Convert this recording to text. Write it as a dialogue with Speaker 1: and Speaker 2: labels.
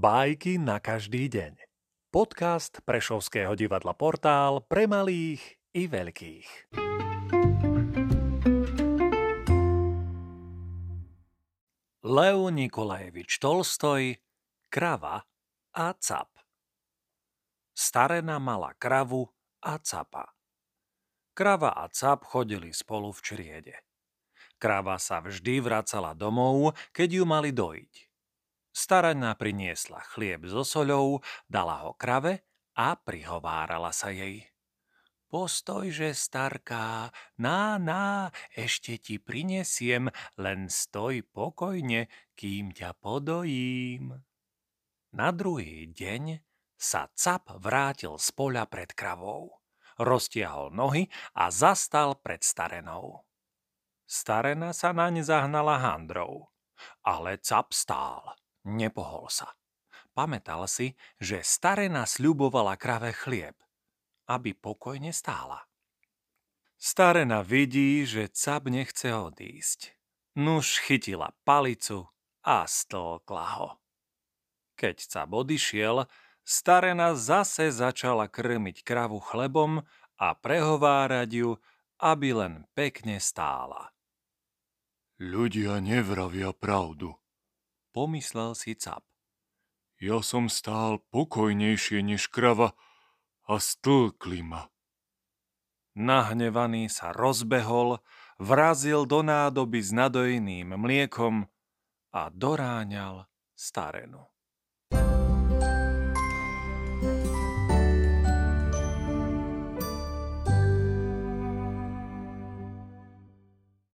Speaker 1: Bajky na každý deň. Podcast Prešovského divadla Portál pre malých i veľkých. Leo Nikolajevič Tolstoj Krava a cap Starena mala kravu a capa. Krava a cap chodili spolu v čriede. Krava sa vždy vracala domov, keď ju mali dojiť. Staraňa priniesla chlieb so soľou, dala ho krave a prihovárala sa jej. Postojže, starká, na, na, ešte ti prinesiem, len stoj pokojne, kým ťa podojím. Na druhý deň sa cap vrátil z poľa pred kravou. Roztiahol nohy a zastal pred starenou. Starena sa naň zahnala handrou, ale cap stál. Nepohol sa. Pamätal si, že starena sľubovala krave chlieb, aby pokojne stála. Starena vidí, že cap nechce odísť. Nuž chytila palicu a stolkla ho. Keď cap odišiel, starena zase začala krmiť kravu chlebom a prehovárať ju, aby len pekne stála.
Speaker 2: Ľudia nevravia pravdu, pomyslel si cap. Ja som stál pokojnejšie než krava a stlkli ma.
Speaker 1: Nahnevaný sa rozbehol, vrazil do nádoby s nadojeným mliekom a doráňal starenu.